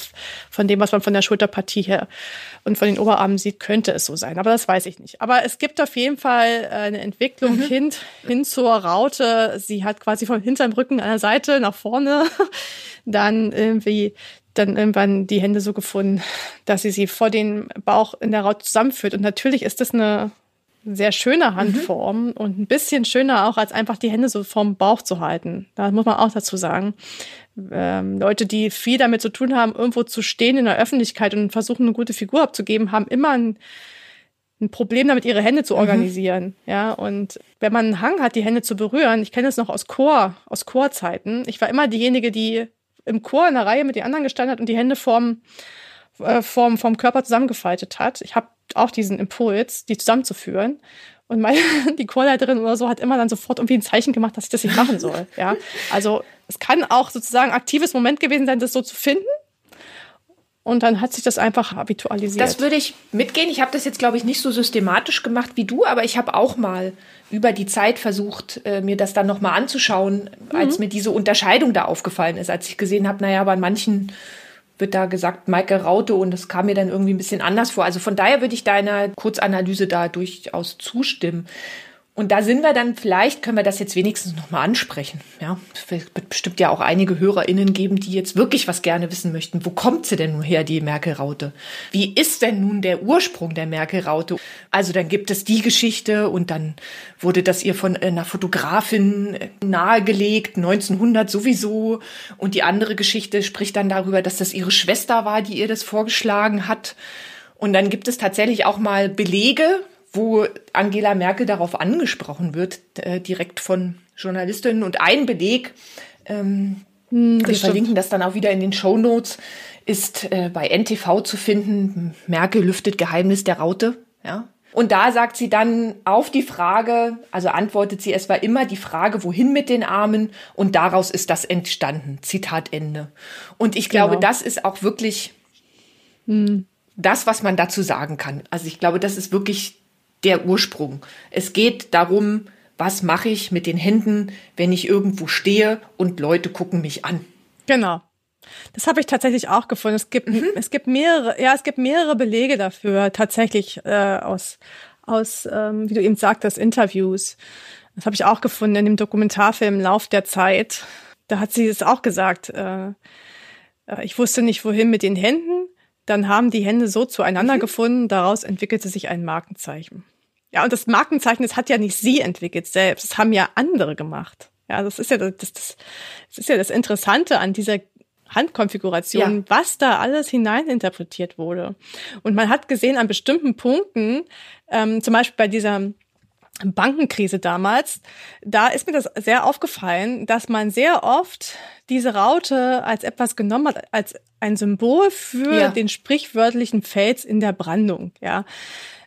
Speaker 2: von dem, was man von der Schulterpartie her und von den Oberarmen sieht, könnte es so sein. Aber das weiß ich nicht. Aber es gibt auf jeden Fall äh, eine Entwicklung mhm. hin, hin zur Raute. Sie hat quasi von hinterm Rücken an der Seite nach vorne <laughs> dann irgendwie dann irgendwann die Hände so gefunden, dass sie sie vor den Bauch in der Raute zusammenführt. Und natürlich ist das eine sehr schöne Handform mhm. und ein bisschen schöner auch, als einfach die Hände so vorm Bauch zu halten. Da muss man auch dazu sagen. Ähm, Leute, die viel damit zu tun haben, irgendwo zu stehen in der Öffentlichkeit und versuchen, eine gute Figur abzugeben, haben immer ein, ein Problem damit, ihre Hände zu mhm. organisieren. Mhm. Ja, und wenn man einen Hang hat, die Hände zu berühren, ich kenne das noch aus Chor, aus Chorzeiten. Ich war immer diejenige, die im Chor in der Reihe mit den anderen gestanden hat und die Hände vorm, äh, vorm, vorm Körper zusammengefaltet hat. Ich habe auch diesen Impuls, die zusammenzuführen. Und meine, <laughs> die Chorleiterin oder so hat immer dann sofort irgendwie ein Zeichen gemacht, dass ich das nicht machen soll. Ja, also es kann auch sozusagen aktives Moment gewesen sein, das so zu finden. Und dann hat sich das einfach habitualisiert.
Speaker 1: Das würde ich mitgehen. Ich habe das jetzt, glaube ich, nicht so systematisch gemacht wie du, aber ich habe auch mal über die Zeit versucht, äh, mir das dann nochmal anzuschauen, mhm. als mir diese Unterscheidung da aufgefallen ist, als ich gesehen habe, naja, bei manchen wird da gesagt Maike Raute und das kam mir dann irgendwie ein bisschen anders vor. Also von daher würde ich deiner Kurzanalyse da durchaus zustimmen. Und da sind wir dann, vielleicht können wir das jetzt wenigstens nochmal ansprechen. Ja, es wird bestimmt ja auch einige HörerInnen geben, die jetzt wirklich was gerne wissen möchten. Wo kommt sie denn nun her, die Merkel-Raute? Wie ist denn nun der Ursprung der Merkel-Raute? Also dann gibt es die Geschichte und dann wurde das ihr von einer Fotografin nahegelegt, 1900 sowieso. Und die andere Geschichte spricht dann darüber, dass das ihre Schwester war, die ihr das vorgeschlagen hat. Und dann gibt es tatsächlich auch mal Belege, wo Angela Merkel darauf angesprochen wird, äh, direkt von Journalistinnen. Und ein Beleg, ähm, hm, wir verlinken das dann auch wieder in den Show Notes, ist äh, bei NTV zu finden. Merkel lüftet Geheimnis der Raute. Ja. Und da sagt sie dann auf die Frage, also antwortet sie, es war immer die Frage, wohin mit den Armen und daraus ist das entstanden. Zitat Ende. Und ich glaube, genau. das ist auch wirklich hm. das, was man dazu sagen kann. Also ich glaube, das ist wirklich der Ursprung. Es geht darum, was mache ich mit den Händen, wenn ich irgendwo stehe und Leute gucken mich an.
Speaker 2: Genau. Das habe ich tatsächlich auch gefunden. Es gibt, mhm. es gibt mehrere, ja, es gibt mehrere Belege dafür, tatsächlich äh, aus, aus ähm, wie du eben sagtest, Interviews. Das habe ich auch gefunden in dem Dokumentarfilm Lauf der Zeit. Da hat sie es auch gesagt. Äh, äh, ich wusste nicht, wohin mit den Händen dann haben die Hände so zueinander mhm. gefunden, daraus entwickelte sich ein Markenzeichen. Ja, und das Markenzeichen, das hat ja nicht sie entwickelt selbst, das haben ja andere gemacht. Ja, das ist ja das, das, das ist ja das Interessante an dieser Handkonfiguration, ja. was da alles hineininterpretiert wurde. Und man hat gesehen an bestimmten Punkten, ähm, zum Beispiel bei dieser Bankenkrise damals, da ist mir das sehr aufgefallen, dass man sehr oft diese Raute als etwas genommen hat, als ein Symbol für ja. den sprichwörtlichen Fels in der Brandung, ja.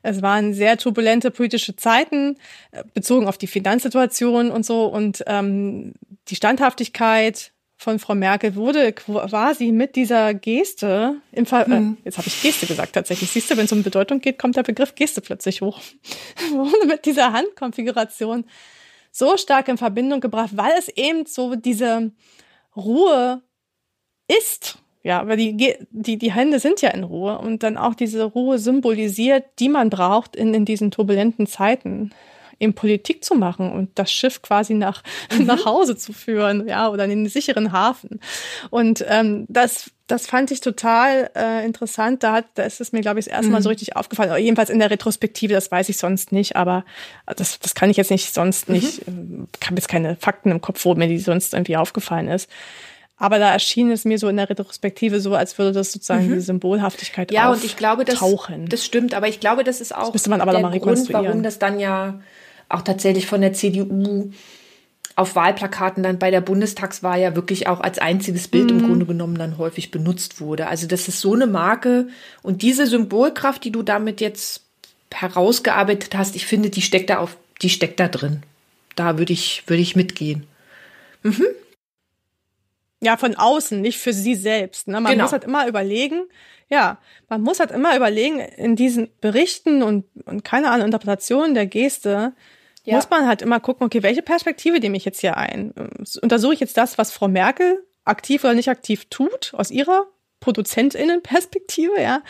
Speaker 2: Es waren sehr turbulente politische Zeiten, äh, bezogen auf die Finanzsituation und so. Und ähm, die Standhaftigkeit von Frau Merkel wurde quasi mit dieser Geste im Fall, äh, hm. jetzt habe ich Geste gesagt tatsächlich. Siehst du, wenn es um Bedeutung geht, kommt der Begriff Geste plötzlich hoch. <laughs> wurde mit dieser Handkonfiguration so stark in Verbindung gebracht, weil es eben so diese Ruhe ist ja, weil die, die, die Hände sind ja in Ruhe und dann auch diese Ruhe symbolisiert, die man braucht in, in diesen turbulenten Zeiten, eben Politik zu machen und das Schiff quasi nach, <laughs> mhm. nach Hause zu führen, ja, oder in den sicheren Hafen. Und ähm, das, das fand ich total äh, interessant. Da, hat, da ist es mir, glaube ich, das erste Mal mhm. so richtig aufgefallen. Oder jedenfalls in der Retrospektive, das weiß ich sonst nicht, aber das, das kann ich jetzt nicht sonst mhm. nicht, mhm. habe jetzt keine Fakten im Kopf, wo mir die sonst irgendwie aufgefallen ist. Aber da erschien es mir so in der Retrospektive so, als würde das sozusagen mhm. die Symbolhaftigkeit
Speaker 1: Ja, und ich glaube, das, das stimmt. Aber ich glaube, das ist auch
Speaker 2: das man aber der
Speaker 1: Grund, warum das dann ja auch tatsächlich von der CDU auf Wahlplakaten dann bei der Bundestagswahl ja wirklich auch als einziges Bild mhm. im Grunde genommen dann häufig benutzt wurde. Also das ist so eine Marke und diese Symbolkraft, die du damit jetzt herausgearbeitet hast, ich finde, die steckt da auf, die steckt da drin. Da würde ich, würde ich mitgehen.
Speaker 2: Mhm. Ja, von außen, nicht für sie selbst. Ne? Man genau. muss halt immer überlegen, ja, man muss halt immer überlegen, in diesen Berichten und, und keine Ahnung, Interpretationen der Geste, ja. muss man halt immer gucken, okay, welche Perspektive nehme ich jetzt hier ein? Untersuche ich jetzt das, was Frau Merkel aktiv oder nicht aktiv tut, aus ihrer ProduzentInnenperspektive, ja?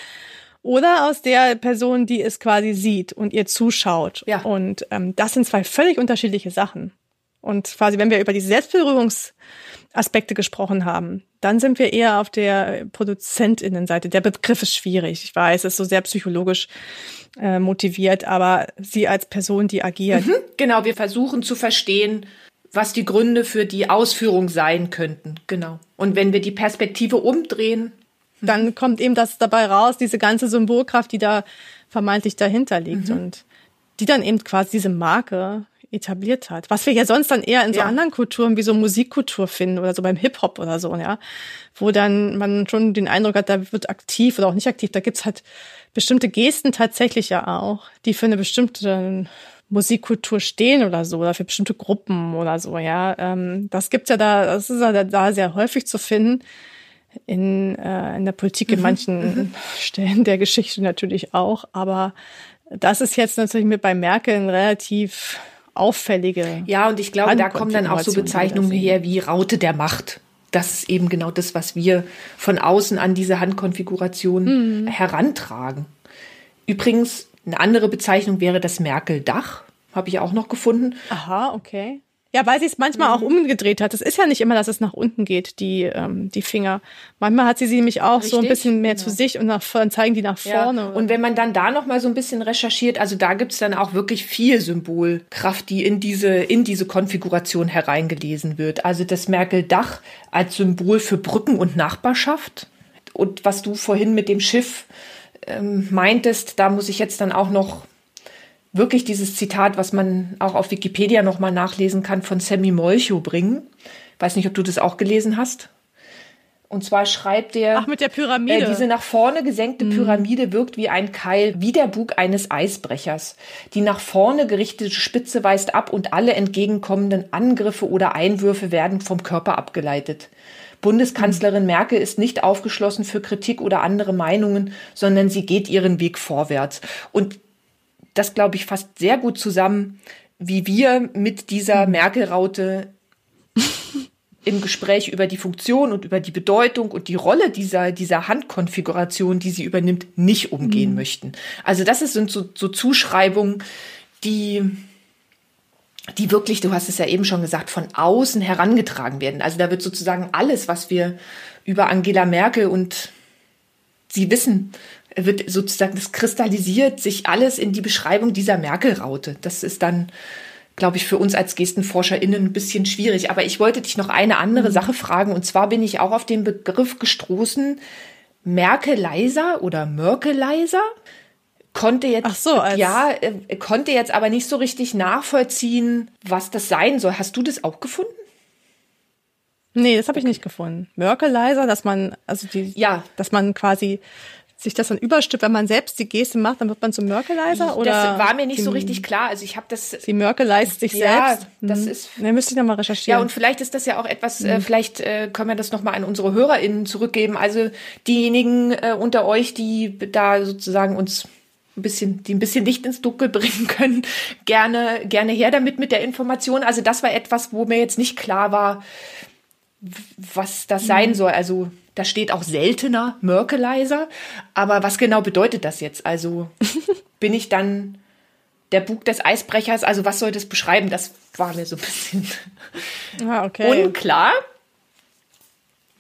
Speaker 2: Oder aus der Person, die es quasi sieht und ihr zuschaut. Ja. Und ähm, das sind zwei völlig unterschiedliche Sachen. Und quasi, wenn wir über die Selbstberührungsaspekte gesprochen haben, dann sind wir eher auf der Produzentinnenseite. Der Begriff ist schwierig. Ich weiß, es ist so sehr psychologisch äh, motiviert, aber sie als Person, die agiert. Mhm,
Speaker 1: genau, wir versuchen zu verstehen, was die Gründe für die Ausführung sein könnten. Genau. Und wenn wir die Perspektive umdrehen,
Speaker 2: dann kommt eben das dabei raus, diese ganze Symbolkraft, die da vermeintlich dahinter liegt mhm. und die dann eben quasi diese Marke etabliert hat. Was wir ja sonst dann eher in so ja. anderen Kulturen wie so Musikkultur finden oder so beim Hip-Hop oder so, ja. Wo dann man schon den Eindruck hat, da wird aktiv oder auch nicht aktiv. Da gibt's halt bestimmte Gesten tatsächlich ja auch, die für eine bestimmte Musikkultur stehen oder so, oder für bestimmte Gruppen oder so, ja. Ähm, das gibt's ja da, das ist ja da sehr häufig zu finden. In, äh, in der Politik in mhm. manchen mhm. Stellen der Geschichte natürlich auch, aber das ist jetzt natürlich mit bei Merkel ein relativ auffällige.
Speaker 1: Ja, und ich glaube, da kommen dann auch so Bezeichnungen her wie Raute der Macht. Das ist eben genau das, was wir von außen an diese Handkonfiguration mhm. herantragen. Übrigens, eine andere Bezeichnung wäre das Merkel-Dach, habe ich auch noch gefunden.
Speaker 2: Aha, okay. Ja, weil sie es manchmal mhm. auch umgedreht hat. Es ist ja nicht immer, dass es nach unten geht, die, ähm, die Finger. Manchmal hat sie sie nämlich auch Richtig, so ein bisschen mehr genau. zu sich und nach, dann zeigen die nach vorne. Ja.
Speaker 1: Und wenn man dann da noch mal so ein bisschen recherchiert, also da gibt's dann auch wirklich viel Symbolkraft, die in diese, in diese Konfiguration hereingelesen wird. Also das Merkel-Dach als Symbol für Brücken und Nachbarschaft. Und was du vorhin mit dem Schiff ähm, meintest, da muss ich jetzt dann auch noch wirklich dieses Zitat, was man auch auf Wikipedia nochmal nachlesen kann, von Sammy Molcho bringen. Weiß nicht, ob du das auch gelesen hast. Und zwar schreibt er.
Speaker 2: Ach, mit der Pyramide.
Speaker 1: Äh, diese nach vorne gesenkte mhm. Pyramide wirkt wie ein Keil, wie der Bug eines Eisbrechers. Die nach vorne gerichtete Spitze weist ab und alle entgegenkommenden Angriffe oder Einwürfe werden vom Körper abgeleitet. Bundeskanzlerin Merkel ist nicht aufgeschlossen für Kritik oder andere Meinungen, sondern sie geht ihren Weg vorwärts. Und das, glaube ich, fasst sehr gut zusammen, wie wir mit dieser Merkel-Raute <laughs> im Gespräch über die Funktion und über die Bedeutung und die Rolle dieser, dieser Handkonfiguration, die sie übernimmt, nicht umgehen mhm. möchten. Also das sind so, so Zuschreibungen, die, die wirklich, du hast es ja eben schon gesagt, von außen herangetragen werden. Also da wird sozusagen alles, was wir über Angela Merkel und Sie wissen, wird sozusagen, das kristallisiert sich alles in die Beschreibung dieser Merkel-Raute. Das ist dann, glaube ich, für uns als GestenforscherInnen ein bisschen schwierig. Aber ich wollte dich noch eine andere mhm. Sache fragen. Und zwar bin ich auch auf den Begriff gestoßen, Merkeleiser oder Mörkeleiser. Konnte jetzt, Ach so, ja, äh, konnte jetzt aber nicht so richtig nachvollziehen, was das sein soll. Hast du das auch gefunden?
Speaker 2: Nee, das habe ich nicht gefunden. Mörkeleiser, dass man, also die, ja. dass man quasi sich das dann überstülpt, wenn man selbst die Geste macht, dann wird man zum Mörkeleiser? Oder
Speaker 1: das war mir nicht so richtig klar. Also ich habe das.
Speaker 2: Sie mörkeleist sich ja, selbst.
Speaker 1: das mhm. ist.
Speaker 2: Ne, müsste ich nochmal recherchieren.
Speaker 1: Ja, und vielleicht ist das ja auch etwas, äh, mhm. äh, vielleicht äh, können wir das nochmal an unsere HörerInnen zurückgeben. Also diejenigen äh, unter euch, die da sozusagen uns ein bisschen, die ein bisschen Licht ins Dunkel bringen können, gerne, gerne her damit mit der Information. Also das war etwas, wo mir jetzt nicht klar war, was das sein mhm. soll. Also da steht auch seltener Mörkelizer. Aber was genau bedeutet das jetzt? Also <laughs> bin ich dann der Bug des Eisbrechers? Also was soll das beschreiben? Das war mir so ein bisschen <laughs> ah, okay. unklar.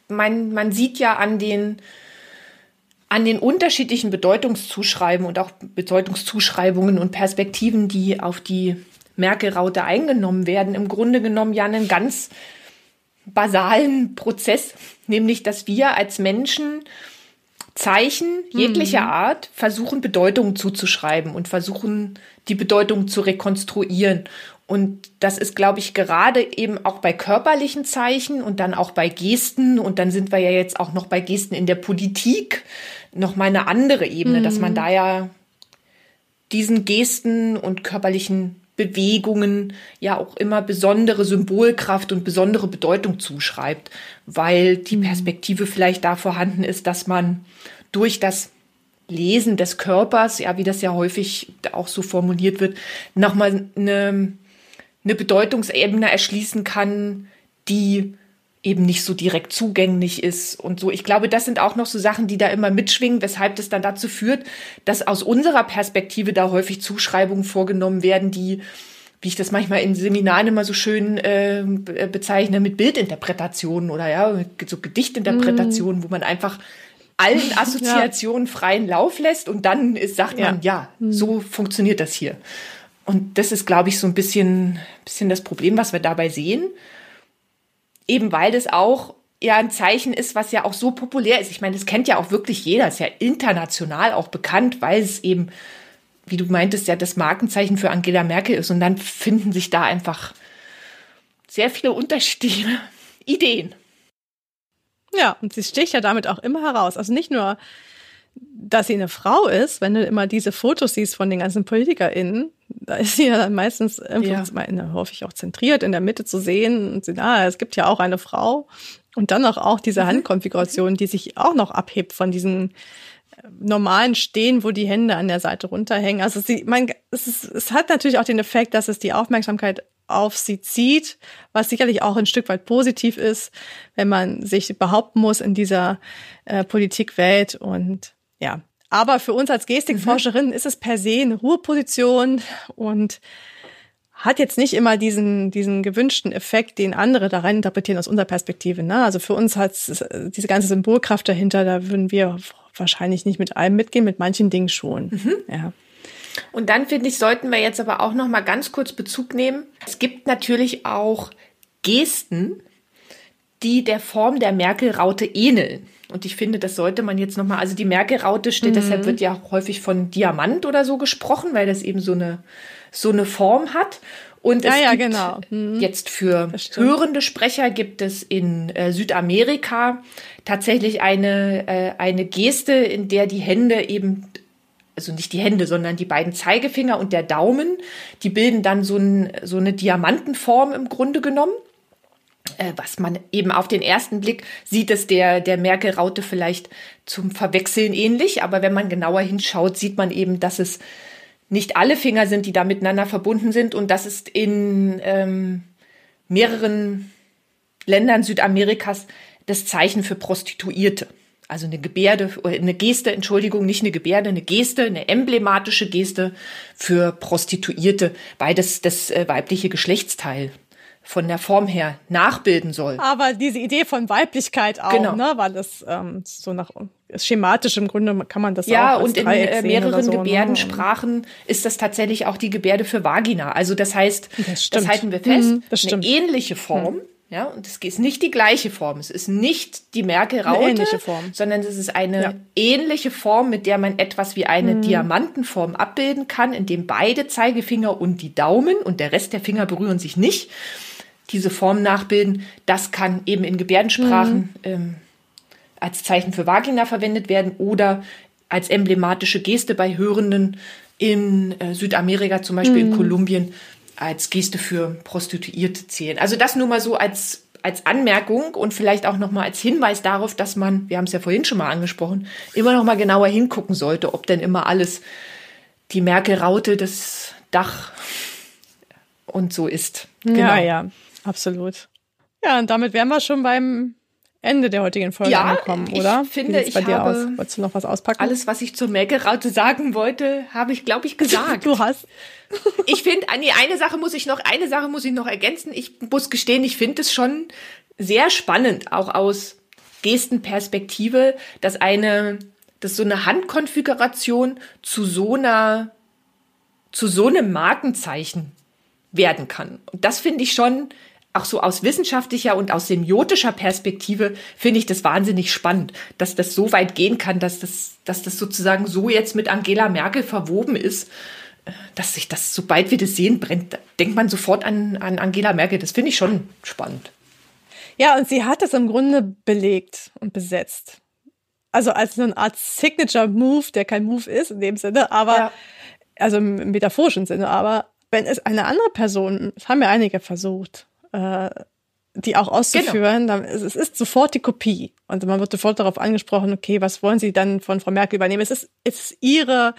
Speaker 1: Man, man sieht ja an den, an den unterschiedlichen Bedeutungszuschreiben und auch Bedeutungszuschreibungen und Perspektiven, die auf die Merkel-Raute eingenommen werden, im Grunde genommen ja einen ganz basalen Prozess, nämlich dass wir als Menschen Zeichen jeglicher mhm. Art versuchen Bedeutungen zuzuschreiben und versuchen die Bedeutung zu rekonstruieren. Und das ist, glaube ich, gerade eben auch bei körperlichen Zeichen und dann auch bei Gesten und dann sind wir ja jetzt auch noch bei Gesten in der Politik noch mal eine andere Ebene, mhm. dass man mhm. da ja diesen Gesten und körperlichen Bewegungen ja auch immer besondere Symbolkraft und besondere Bedeutung zuschreibt, weil die mhm. Perspektive vielleicht da vorhanden ist, dass man durch das Lesen des Körpers, ja, wie das ja häufig auch so formuliert wird, nochmal eine, eine Bedeutungsebene erschließen kann, die eben nicht so direkt zugänglich ist und so. Ich glaube, das sind auch noch so Sachen, die da immer mitschwingen, weshalb das dann dazu führt, dass aus unserer Perspektive da häufig Zuschreibungen vorgenommen werden, die wie ich das manchmal in Seminaren immer so schön äh, bezeichne, mit Bildinterpretationen oder ja, so Gedichtinterpretationen, mm. wo man einfach allen <laughs> Assoziationen ja. freien Lauf lässt und dann ist, sagt ja. man, ja, mm. so funktioniert das hier. Und das ist, glaube ich, so ein bisschen, bisschen das Problem, was wir dabei sehen eben weil das auch ja ein Zeichen ist, was ja auch so populär ist. Ich meine, das kennt ja auch wirklich jeder, ist ja international auch bekannt, weil es eben, wie du meintest, ja das Markenzeichen für Angela Merkel ist. Und dann finden sich da einfach sehr viele unterschiedliche <laughs> Ideen.
Speaker 2: Ja, und sie sticht ja damit auch immer heraus. Also nicht nur, dass sie eine Frau ist, wenn du immer diese Fotos siehst von den ganzen PolitikerInnen, da ist sie ja dann meistens ja. häufig auch zentriert in der Mitte zu sehen und sie, ah, es gibt ja auch eine Frau und dann auch, auch diese mhm. Handkonfiguration, die sich auch noch abhebt von diesen äh, normalen Stehen, wo die Hände an der Seite runterhängen. Also sie, man, es, ist, es hat natürlich auch den Effekt, dass es die Aufmerksamkeit auf sie zieht, was sicherlich auch ein Stück weit positiv ist, wenn man sich behaupten muss in dieser äh, Politikwelt und ja, aber für uns als Gestikforscherin mhm. ist es per se eine Ruheposition und hat jetzt nicht immer diesen, diesen gewünschten Effekt, den andere da rein interpretieren aus unserer Perspektive. Ne? Also für uns hat diese ganze Symbolkraft dahinter, da würden wir wahrscheinlich nicht mit allem mitgehen, mit manchen Dingen schon. Mhm. Ja.
Speaker 1: Und dann finde ich, sollten wir jetzt aber auch noch mal ganz kurz Bezug nehmen. Es gibt natürlich auch Gesten, die der Form der Merkel-Raute ähneln. Und ich finde, das sollte man jetzt nochmal, also die Merkel-Raute steht, mhm. deshalb wird ja häufig von Diamant oder so gesprochen, weil das eben so eine, so eine Form hat. Und
Speaker 2: ja, es ja, gibt genau.
Speaker 1: mhm. jetzt für hörende Sprecher gibt es in äh, Südamerika tatsächlich eine, äh, eine Geste, in der die Hände eben also nicht die Hände, sondern die beiden Zeigefinger und der Daumen, die bilden dann so, ein, so eine Diamantenform im Grunde genommen äh, was man eben auf den ersten Blick sieht, es der, der Merkel-Raute vielleicht zum Verwechseln ähnlich. Aber wenn man genauer hinschaut, sieht man eben, dass es nicht alle Finger sind, die da miteinander verbunden sind. Und das ist in ähm, mehreren Ländern Südamerikas das Zeichen für Prostituierte. Also eine Gebärde, eine Geste, Entschuldigung, nicht eine Gebärde, eine Geste, eine emblematische Geste für Prostituierte, weil das das äh, weibliche Geschlechtsteil von der Form her nachbilden soll.
Speaker 2: Aber diese Idee von Weiblichkeit auch, genau. ne, weil das ähm, so nach schematisch im Grunde kann man das
Speaker 1: ja,
Speaker 2: auch
Speaker 1: als und in äh, mehreren so? Gebärdensprachen ne? ist das tatsächlich auch die Gebärde für Vagina. Also das heißt, das, das halten wir fest, mhm, das eine ähnliche Form. Mhm. Ja, und es ist nicht die gleiche Form. Es ist nicht die Merkel-Raute, sondern es ist eine ja. ähnliche Form, mit der man etwas wie eine mhm. Diamantenform abbilden kann, in dem beide Zeigefinger und die Daumen und der Rest der Finger berühren sich nicht diese Form nachbilden. Das kann eben in Gebärdensprachen mhm. ähm, als Zeichen für Vagina verwendet werden oder als emblematische Geste bei Hörenden in äh, Südamerika, zum Beispiel mhm. in Kolumbien, als Geste für Prostituierte zählen. Also das nur mal so als, als Anmerkung und vielleicht auch nochmal als Hinweis darauf, dass man, wir haben es ja vorhin schon mal angesprochen, immer noch mal genauer hingucken sollte, ob denn immer alles die Merkel-Raute, das Dach und so ist.
Speaker 2: Genau. Ja, ja. Absolut. Ja, und damit wären wir schon beim Ende der heutigen Folge ja, angekommen, oder?
Speaker 1: Ich finde, ich bei
Speaker 2: dir aus? Wolltest du noch was auspacken?
Speaker 1: Alles, was ich zur Melkeraute sagen wollte, habe ich, glaube ich, gesagt. <laughs>
Speaker 2: du hast. <laughs>
Speaker 1: ich finde, nee, eine Sache muss ich noch, eine Sache muss ich noch ergänzen. Ich muss gestehen, ich finde es schon sehr spannend, auch aus Gestenperspektive, dass eine, dass so eine Handkonfiguration zu so einer, zu so einem Markenzeichen werden kann. Und das finde ich schon auch so aus wissenschaftlicher und aus semiotischer Perspektive finde ich das wahnsinnig spannend, dass das so weit gehen kann, dass das, dass das sozusagen so jetzt mit Angela Merkel verwoben ist, dass sich das, sobald wir das sehen, brennt, denkt man sofort an, an Angela Merkel. Das finde ich schon spannend.
Speaker 2: Ja, und sie hat es im Grunde belegt und besetzt. Also als so eine Art Signature Move, der kein Move ist in dem Sinne, aber, ja. also im metaphorischen Sinne, aber wenn es eine andere Person, das haben ja einige versucht, äh, die auch auszuführen, genau. dann es ist sofort die Kopie. Und man wird sofort darauf angesprochen, okay, was wollen Sie dann von Frau Merkel übernehmen? Es ist, es ist ihre,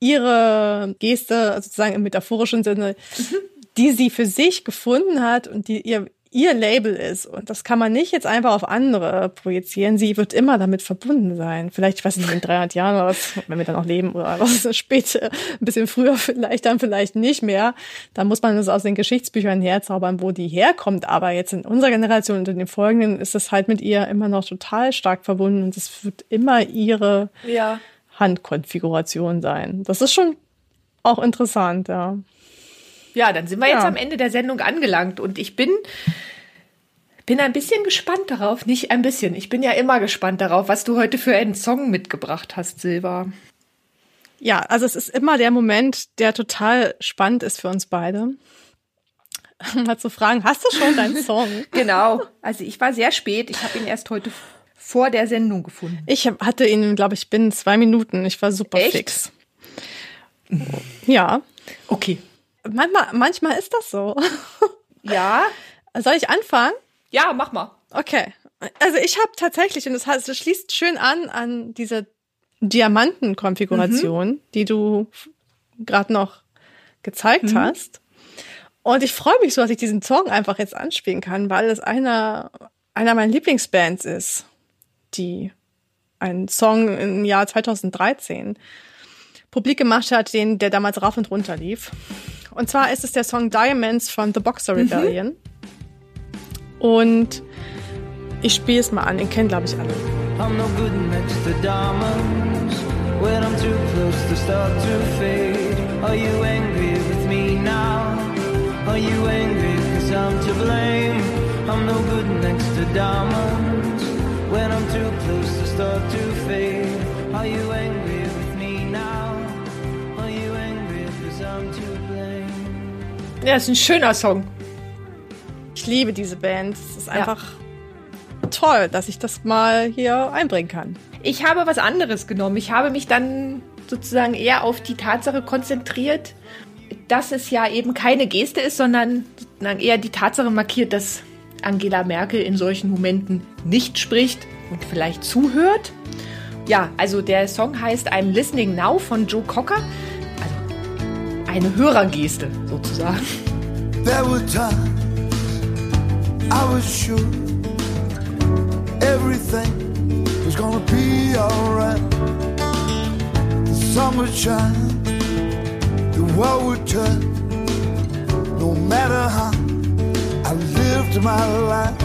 Speaker 2: ihre Geste, sozusagen im metaphorischen Sinne, mhm. die sie für sich gefunden hat und die ihr ihr Label ist. Und das kann man nicht jetzt einfach auf andere projizieren. Sie wird immer damit verbunden sein. Vielleicht, ich weiß nicht, in 300 Jahren oder was, wenn wir dann noch leben oder was <laughs> später, ein bisschen früher vielleicht, dann vielleicht nicht mehr. Da muss man das aus den Geschichtsbüchern herzaubern, wo die herkommt. Aber jetzt in unserer Generation und in den folgenden ist es halt mit ihr immer noch total stark verbunden und es wird immer ihre ja. Handkonfiguration sein. Das ist schon auch interessant, ja.
Speaker 1: Ja, dann sind wir ja. jetzt am Ende der Sendung angelangt und ich bin bin ein bisschen gespannt darauf, nicht ein bisschen. Ich bin ja immer gespannt darauf, was du heute für einen Song mitgebracht hast, Silva.
Speaker 2: Ja, also es ist immer der Moment, der total spannend ist für uns beide. <laughs> Mal zu fragen, hast du schon deinen <laughs> Song?
Speaker 1: genau. Also ich war sehr spät. Ich habe ihn erst heute vor der Sendung gefunden.
Speaker 2: Ich hatte ihn, glaube ich, binnen zwei Minuten. Ich war super Echt? fix. Ja.
Speaker 1: Okay.
Speaker 2: Manchmal, manchmal ist das so. <laughs>
Speaker 1: Ja.
Speaker 2: Soll ich anfangen?
Speaker 1: Ja, mach mal.
Speaker 2: Okay. Also ich habe tatsächlich, und das heißt, es schließt schön an an diese Diamantenkonfiguration, mhm. die du gerade noch gezeigt mhm. hast. Und ich freue mich so, dass ich diesen Song einfach jetzt anspielen kann, weil es einer, einer meiner Lieblingsbands ist, die einen Song im Jahr 2013 publik gemacht hat, den, der damals rauf und runter lief. Und zwar ist es der Song Diamonds von The Boxer mhm. Rebellion. Mhm. Und ich spiele es mal an, den kennen glaube ich alle. I'm no good next to diamonds When I'm too close to start to fade Are you angry with me now? Are you angry cause I'm to blame? I'm no good next to diamonds When I'm too close to start to fade Are you angry Ja, ist ein schöner Song. Ich liebe diese Band. Es ist einfach ja. toll, dass ich das mal hier einbringen kann.
Speaker 1: Ich habe was anderes genommen. Ich habe mich dann sozusagen eher auf die Tatsache konzentriert, dass es ja eben keine Geste ist, sondern eher die Tatsache markiert, dass Angela Merkel in solchen Momenten nicht spricht und vielleicht zuhört. Ja, also der Song heißt I'm Listening Now von Joe Cocker eine Hörergeste sozusagen. There were times I was sure everything was gonna be alright. The sun would shine, the world would turn, no matter how I
Speaker 3: lived my life.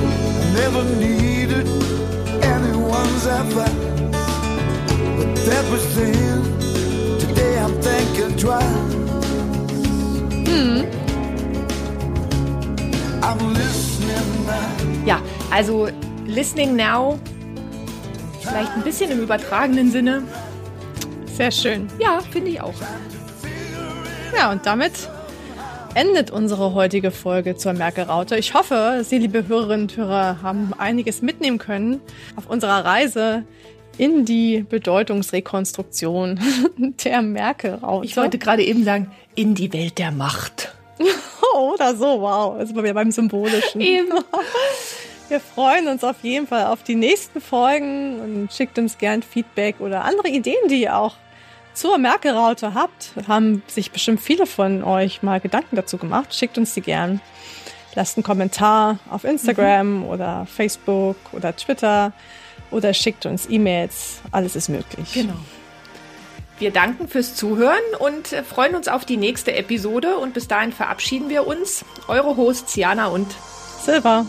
Speaker 3: I never needed anyone's advice. But that was then. Twice. Now.
Speaker 1: Ja, also Listening Now, vielleicht ein bisschen im übertragenen Sinne.
Speaker 2: Sehr schön.
Speaker 1: Ja, finde ich auch.
Speaker 2: Ja, und damit endet unsere heutige Folge zur Merkel-Raute. Ich hoffe, Sie, liebe Hörerinnen und Hörer, haben einiges mitnehmen können auf unserer Reise in die Bedeutungsrekonstruktion <laughs> der Merkel-Raute.
Speaker 1: Ich wollte gerade eben sagen, in die Welt der Macht. <laughs>
Speaker 2: Oder so, wow. Jetzt sind wir beim Symbolischen.
Speaker 1: Eben. <laughs>
Speaker 2: Wir freuen uns auf jeden Fall auf die nächsten Folgen und schickt uns gern Feedback oder andere Ideen, die ihr auch zur Merkel-Raute habt. Haben sich bestimmt viele von euch mal Gedanken dazu gemacht. Schickt uns die gern. Lasst einen Kommentar auf Instagram
Speaker 1: Mhm.
Speaker 2: oder Facebook oder Twitter oder schickt uns E-Mails. Alles ist möglich.
Speaker 1: Genau. Wir danken fürs Zuhören und äh, freuen uns auf die nächste Episode. Und bis dahin verabschieden wir uns. Eure Hosts Jana und
Speaker 2: Silva.